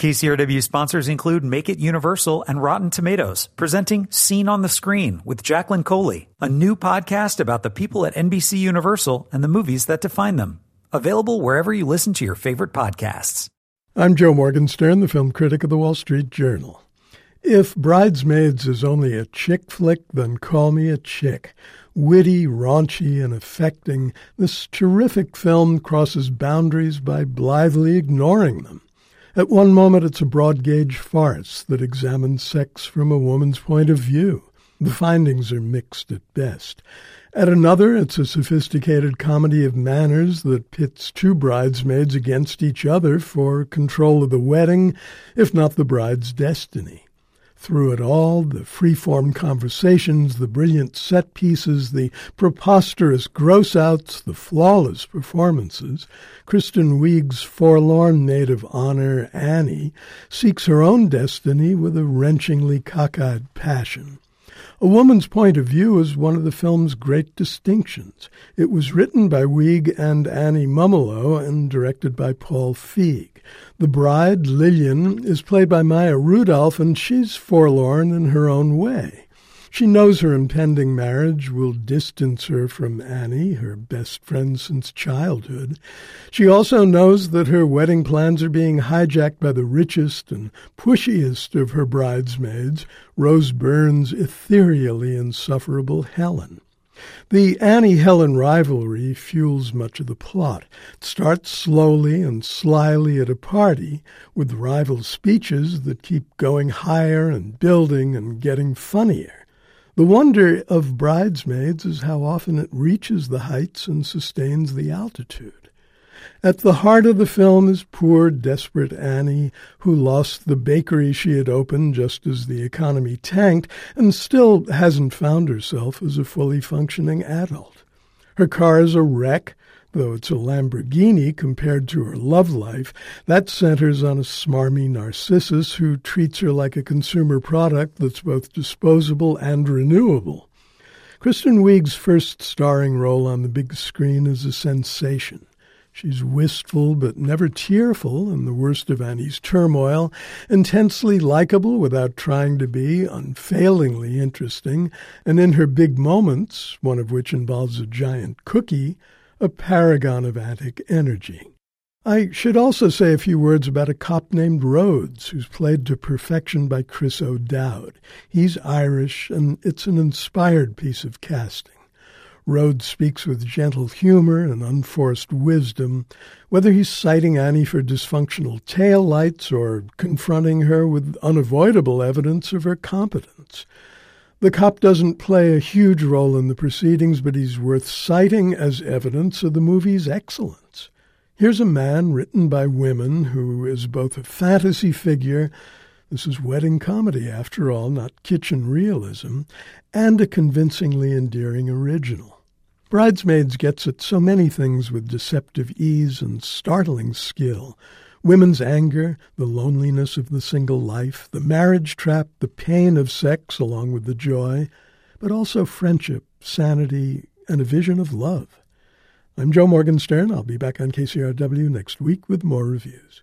KCRW sponsors include Make It Universal and Rotten Tomatoes, presenting Scene on the Screen with Jacqueline Coley, a new podcast about the people at NBC Universal and the movies that define them. Available wherever you listen to your favorite podcasts. I'm Joe Morgenstern, the film critic of the Wall Street Journal. If Bridesmaids is only a chick flick, then call me a chick. Witty, raunchy, and affecting, this terrific film crosses boundaries by blithely ignoring them. At one moment, it's a broad gauge farce that examines sex from a woman's point of view. The findings are mixed at best. At another, it's a sophisticated comedy of manners that pits two bridesmaids against each other for control of the wedding, if not the bride's destiny. Through it all, the free-form conversations, the brilliant set pieces, the preposterous gross-outs, the flawless performances, Kristen Wiig's forlorn maid of honor, Annie, seeks her own destiny with a wrenchingly cockeyed passion. A woman's point of view is one of the film's great distinctions. It was written by Wiig and Annie Mumolo and directed by Paul Feig. The bride, Lillian, is played by Maya Rudolph, and she's forlorn in her own way. She knows her impending marriage will distance her from Annie, her best friend since childhood. She also knows that her wedding plans are being hijacked by the richest and pushiest of her bridesmaids, Rose Byrne's ethereally insufferable Helen. The Annie Helen rivalry fuels much of the plot. It starts slowly and slyly at a party, with rival speeches that keep going higher and building and getting funnier. The wonder of Bridesmaids is how often it reaches the heights and sustains the altitude. At the heart of the film is poor, desperate Annie, who lost the bakery she had opened just as the economy tanked and still hasn't found herself as a fully functioning adult. Her car is a wreck, Though it's a Lamborghini compared to her love life, that centers on a smarmy narcissus who treats her like a consumer product that's both disposable and renewable. Kristen Wiig's first starring role on the big screen is a sensation. She's wistful but never tearful in the worst of Annie's turmoil, intensely likable without trying to be, unfailingly interesting, and in her big moments, one of which involves a giant cookie, a paragon of antic energy. I should also say a few words about a cop named Rhodes, who's played to perfection by Chris O'Dowd. He's Irish, and it's an inspired piece of casting. Rhodes speaks with gentle humor and unforced wisdom, whether he's citing Annie for dysfunctional tail lights or confronting her with unavoidable evidence of her competence. The cop doesn't play a huge role in the proceedings, but he's worth citing as evidence of the movie's excellence. Here's a man written by women who is both a fantasy figure this is wedding comedy, after all, not kitchen realism, and a convincingly endearing original. Bridesmaids gets at so many things with deceptive ease and startling skill women's anger, the loneliness of the single life, the marriage trap, the pain of sex along with the joy, but also friendship, sanity, and a vision of love. I'm Joe Morgenstern. I'll be back on KCRW next week with more reviews.